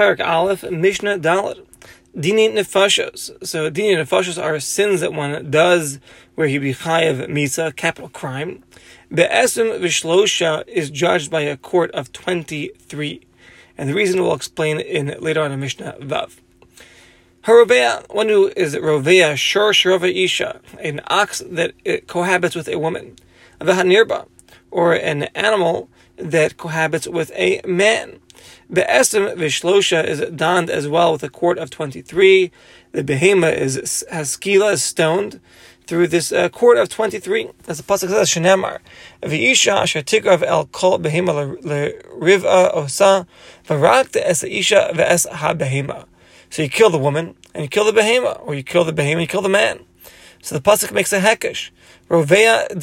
Perek Aleph, Mishnah Daled. Dini nefashos. So dini nefashos are sins that one does where he be chayav misa, capital crime. Be'esim vishlosha is judged by a court of twenty-three, and the reason we'll explain in later on in Mishnah Vav. Harovea, one who is rovea shor shirova isha, an ox that cohabits with a woman. Vahanirba, or an animal that cohabits with a man. The Be'esim vishlosha is donned as well with a court of 23. The behema is, has skila, is stoned through this uh, court of 23. As the Pasuk says, Shenemar, V'isha asher el kol behema l'riv'a osa, v'rak es isha v'es ha-behema. So you kill the woman, and you kill the behema, or you kill the behema, and you kill the man. So the pasuk makes a hekesh. Rovea uh,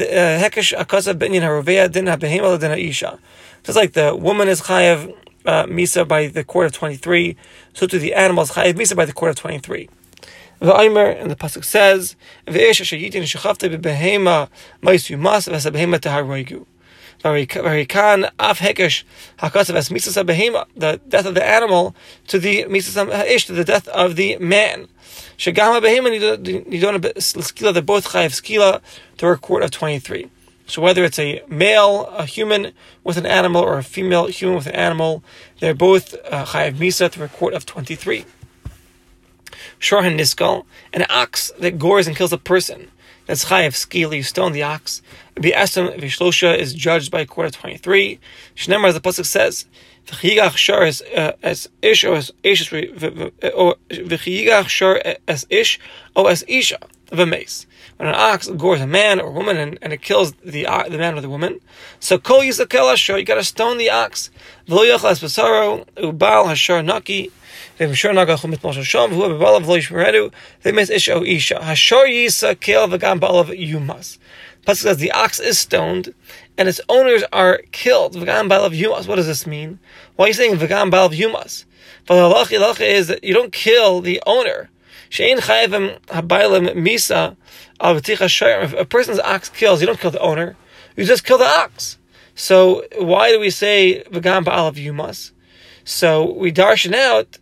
hekesh akasa binyan harovea din ha-behema l'din ha-isha. Just like the woman is chayav uh, misa by the court of 23, so to the animals chayav misa by the court of 23. V'aymer, and the pasuk says, "V'esh asher yitin shechafte bebehema ma'is yumas v'asa behema teharoigu." Varikan af hekesh the death of the animal to the ha'ish, to the death of the man. Shagama behema skila, they're both chayav skila to a court of 23. So whether it's a male, a human with an animal, or a female human with an animal, they're both uh, chayav misa a court of 23. Shorhan niskal, an ox that gores and kills a person. That's chayav skila, you stone the ox. Bi'asam vishlosha is judged by a court of 23. Shnemar, as the Pasuk says, V'chiyigach shar as uh, ish or as ish or v'chiyigach shar as ish or as isha of a mace. When an ox gores a man or a woman and, and it kills the uh, the man or the woman, so kol yisakel ashar, you got to stone the ox. V'lo yachal as basaro ubal hashar naki. They miss ish o isha. Hashar yisa kill v'gam ba'alav yumas. Pasuk says the ox is stoned and its owners are killed. V'gam ba'alav yumas. What does this mean? Why are you saying v'gam ba'alav yumas? But the halacha is that you don't kill the owner. Shein chayavim habaylim misa al a person's ox kills, you don't kill the owner. You just kill the ox. So why do we say v'gam ba'alav yumas? So we darshan out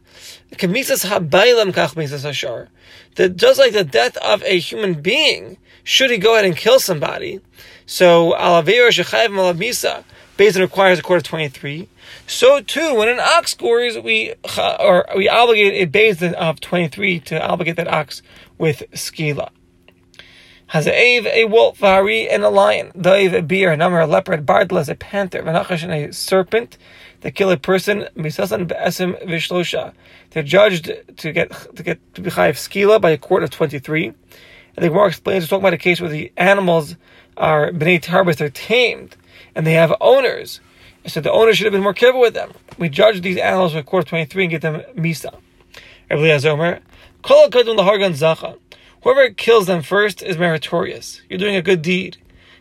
Kamisas habaylam kach misas hashar. That just like the death of a human being, should he go ahead and kill somebody? So alavir shechayv malavisa, Beis Din requires a court of twenty three. So too, when an ox scores, we or we obligate a Beis Din of twenty three to obligate that ox with skila. Has a a wolf, vari, and a lion. Daiv a bear, a number, a leopard, bardlas, a panther, vanachash, and a serpent that kill a person, misasan be'esim vishlosha. They're judged to get to get to be chayiv skila by a court of twenty three. And the Gemara explains we're talking about a case where the animals are bnei tarbis, they're tamed, and they have owners. So the owner should have been more careful with them. We judge these animals with twenty three and get them misa. Whoever kills them first is meritorious. You're doing a good deed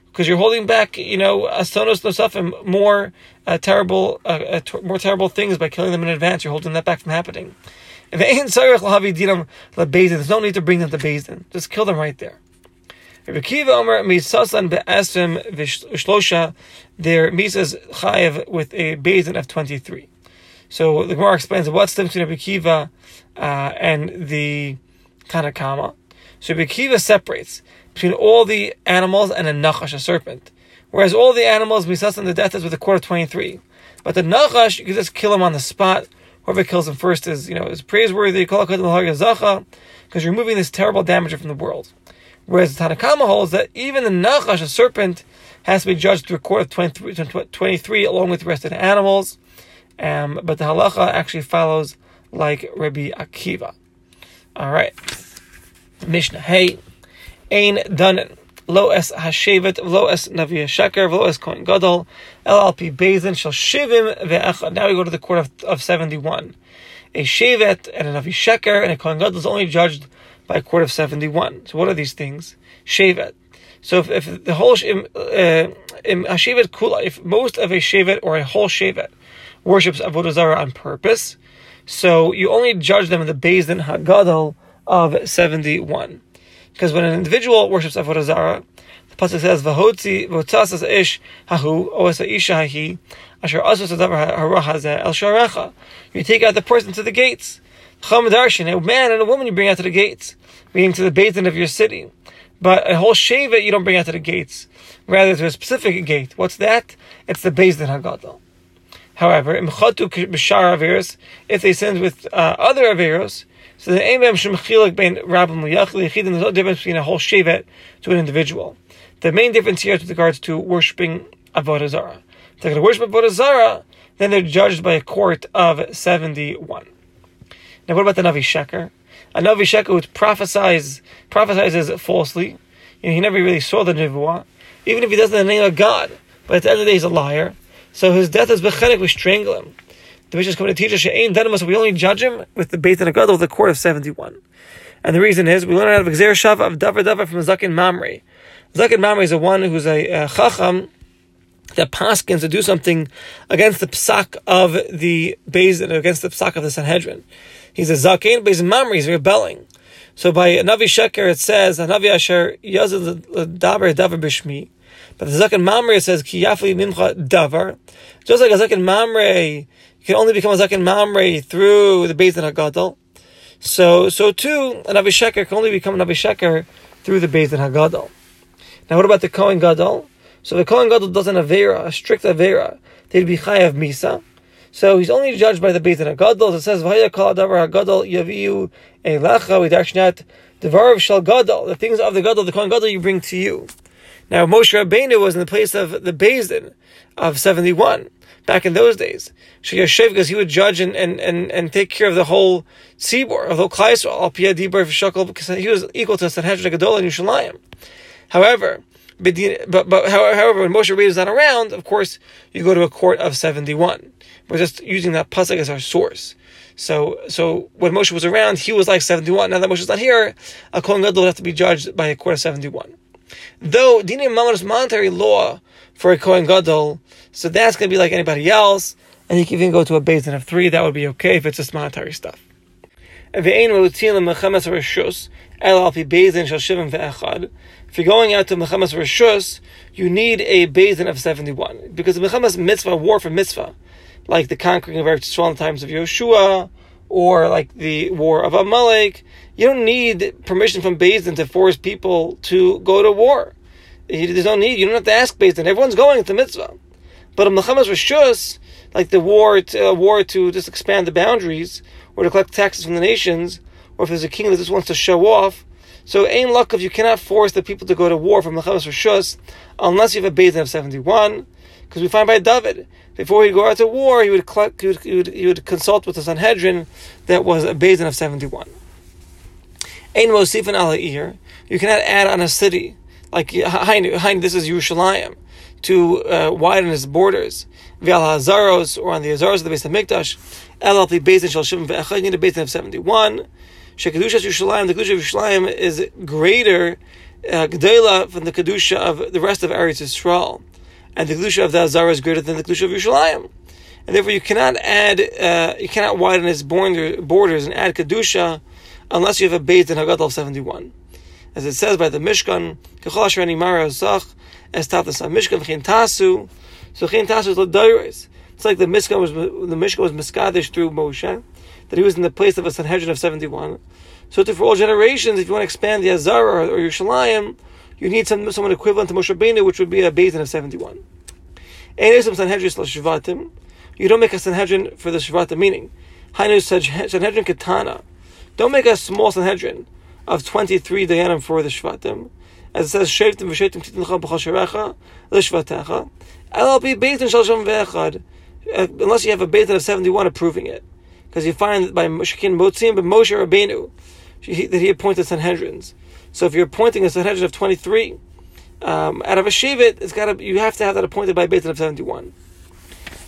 because you're holding back, you know, asonos nosafim, more uh, terrible, uh, uh, more terrible things by killing them in advance. You're holding that back from happening. There's no need to bring them to Beis Din. Just kill them right there. Their misas chayev with a Beis Din of 23. So the Gemara explains what's the difference between Rabbi Akiva uh, and the Tanna Kamma. So Rabbi Akiva separates between all the animals and a nachash, a serpent. Whereas all the animals, misas the death is with a quarter of 23. But the nachash, you can just kill him on the spot. Whoever kills him first is, you know, is praiseworthy, because you're removing this terrible damage from the world. Whereas the Tanna Kamma holds that even the nachash, a serpent, has to be judged through a court of 23, 23 along with the rest of the animals. Um, but the halacha actually follows like Rabbi Akiva. All right. Mishnah. Hey. Ein danen. Lo es hashevet, lo es navi sheker, lo es kohen gadol, el alpi beis din shivim ve'echad. Now we go to the court of, of 71. A shevet and a navi sheker and a kohen gadol is only judged by a court of 71. So what are these things? Shevet. So if, if the whole uh, im hashevet kula, if most of a shevet or a whole shevet worships avodah zarah on purpose, so you only judge them in the Beis Din Hagadol of 71. Because when an individual worships Avodah Zarah, The pasuk says, "V'hotzi v'otzas ish hahu oas isha hahi asher asus adavar harah el sharecha." You take out the person to the gates. Darshan, a man and a woman you bring out to the gates, meaning to the beis din of your city. But a whole shavet you don't bring out to the gates, rather to a specific gate. What's that? It's the beis din hagadol. However, if they sinned with uh, other averos, so the aimem shemachilak bein rabbim liyachli there's no difference between a whole shevet to an individual. The main difference here is with regards to worshiping avodah zarah. If they're going to worship avodah zarah, then they're judged by a court of seventy-one. Now, what about the Navi Sheker? A Navi Sheker who prophesies, prophesizes falsely. You know, he never really saw the Nevuah. Even if he does it in the name of God. But at the end of the day, he's a liar. So his death is bechenik, we strangle him. The Mishnah is coming to teach us, She'ain Denamus, we only judge him with the Beit and with the court of 71. And the reason is, we learn out of Gzer Shav of Davar Davar from Zaken Mamre. Zakin Mamre is a one who's a, a Chacham, that paskins to do something against the psak of the Bezin, against the psak of the Sanhedrin. He's a zaken, but he's a mamri, he's rebelling. So by Navi Sheker it says, Navi Asher Yazil Davar Davar Bishmi. But the Zaken Mamre says, Ki Yafi Mimcha Davar. Just like a Zaken Mamre, you can only become a Zaken Mamre through the Beis Hagadol. So, so too, an Avisheker can only become an Avisheker through the Beis Hagadol. Now, what about the Kohen Gadol? So the Kohen Gadol does an Avera, a strict Avera. They'd be Chayav Misa. So he's only judged by the Beis Gadol. It says, V'haya kol Hagadol yaviu Gadol. The things of the Gadol, the Kohen Gadol, you bring to you. Now, Moshe Rabbeinu was in the place of the Din of 71 back in those days. Sheyashev, because he would judge and, and, and, and take care of the whole Tzibor, of the whole Klal Yisrael, al piyah dibur v'shakol, because he was equal to Sanhedrin Gadol and Yerushalayim. However, but, but however, when Moshe Rabbeinu is not around, of course, you go to a court of 71. We're just using that pasuk as our source. So, so when Moshe was around, he was like 71. Now that Moshe is not here, a Kohen Gadol would have to be judged by a court of 71. Though Dini Mamad's monetary law for a Kohen Gadol, so that's going to be like anybody else, and you can even go to a beis din of three, that would be okay if it's just monetary stuff. If you're going out to Mechamas Rishus, you need a beis din of 71. Because the Mechamas mitzvah, war for mitzvah, like the conquering of Eretz Yisrael in the times of Yoshua, or like the war of Amalek, you don't need permission from Din to force people to go to war. There's no need. You don't have to ask Din. Everyone's going. A mitzvah. But a Mechamas Rishus, like the war to, uh, war to just expand the boundaries, or to collect taxes from the nations, or if there's a king that just wants to show off, so ain luck if you cannot force the people to go to war from Mechamas Rishus, unless you have a Din of 71, because we find by David, before he go out to war, he would, he would, he would, he would consult with the Sanhedrin that was a Din of 71. Ein Mosifin al You cannot add on a city like Hain. This is Yerushalayim to uh, widen its borders. Vial Hazaros or on the Hazaros of the base of Mikdash. LLP Beis Din Shal Shivim Ve'echad. You need a beis din of seventy one. Shekadushas Yerushalayim. The kedusha of Yerushalayim is greater uh, Gedela from the kedusha of the rest of Eretz Yisrael, and the kedusha of the Hazara is greater than the kedusha of Yerushalayim. And therefore, you cannot add, uh, you cannot widen its borders and add kedusha unless you have a Beit in Haggadah 71. As it says by the Mishkan, Kechol Asher Mara Zach, Es Tatas Mishkan V'chin so Chin Tasu is L'Doyres. It's like the Mishkan was, the Mishkan was Miskadish through Moshe, that he was in the place of a Sanhedrin of 71. So for all generations, if you want to expand the Azara or, Yerushalayim, you need some, someone equivalent to Moshe which would be a Beit of 71. And some Sanhedrin Shvatim. You don't make a Sanhedrin for the Shvatim meaning. Sanhedrin Katana. Don't make a small Sanhedrin of 23 Dayanim for the Shvatim. As it says, Shevtim v'Shevtim titincha b'chasherecha l'shvatecha. LLP Beitin Shalsham ve'echad. Uh, unless you have a Beitin of 71 approving it. Because you find by Shekin Motzim, but Moshe Rabbeinu, that he appointed Sanhedrins. So if you're appointing a Sanhedrin of 23, um, out of a Shevet, it's got you have to have that appointed by Beitin of 71.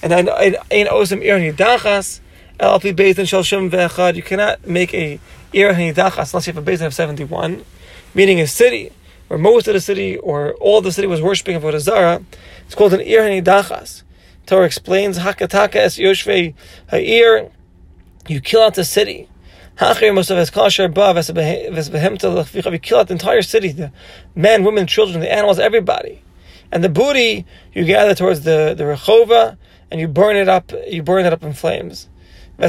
And then in Osam Ir Dachas, LP Beis Din Shal Shem Ve'echad, you cannot make a Ir Hanidachas unless you have a Beis Din of 71, meaning a city where most of the city or all the city was worshipping Avodah Zarah. It's called an Ir Hanidachas. Torah explains Hakataka es Yoshvei Ha'ir, you kill out the city. You kill out the entire city, the men, women, children, the animals, everybody. And the booty you gather towards the, the Rechova and you burn it up, you burn it up in flames. You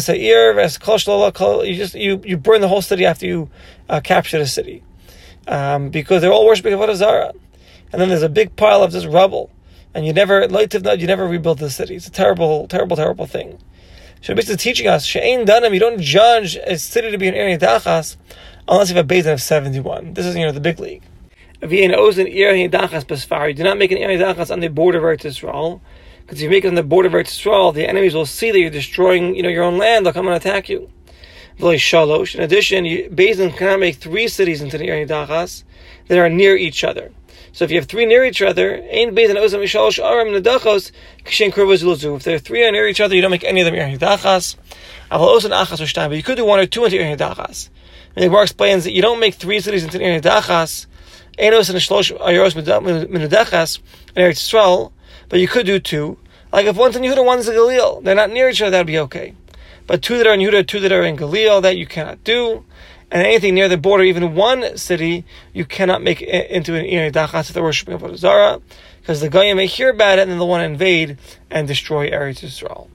just you, you burn the whole city after you uh, capture the city. Um, because they're all worshiping Avodah Zarah. And then there's a big pile of just rubble. And you never, you never rebuild the city. It's a terrible, terrible, terrible thing. So basically teaching us, She'ain Danim, you don't judge a city to be an area Dachas unless you have a Beis of 71. This is, you know, the big league. If you do not make an area Dachas on the border of Eretz Israel, because if you make it on the border of Eretz Israel, the enemies will see that you're destroying, you know, your own land, they'll come and attack you. Shalosh. In addition, you, Din cannot make three cities into the area Dachas that are near each other. So if you have three near each other, and. If there are three near each other, you don't make any of them Yer Dachas. Aval But you could do one or two into Yer Dachas. And the Gemara explains that you don't make three cities into Yer Dachas. Ein Osan Shlosh Ayoros Minudachas in Eretz Yisrael, but you could do two. Like if one's in Yehuda, one's in Galil, they're not near each other, that'd be okay. But two that are in Yehuda, two that are in Galil, that you cannot do and anything near the border, even one city, you cannot make into an Inay Dachas if they're worshiping Zara, because the Goyim may hear about it and then they'll want to invade and destroy Eretz Yisrael.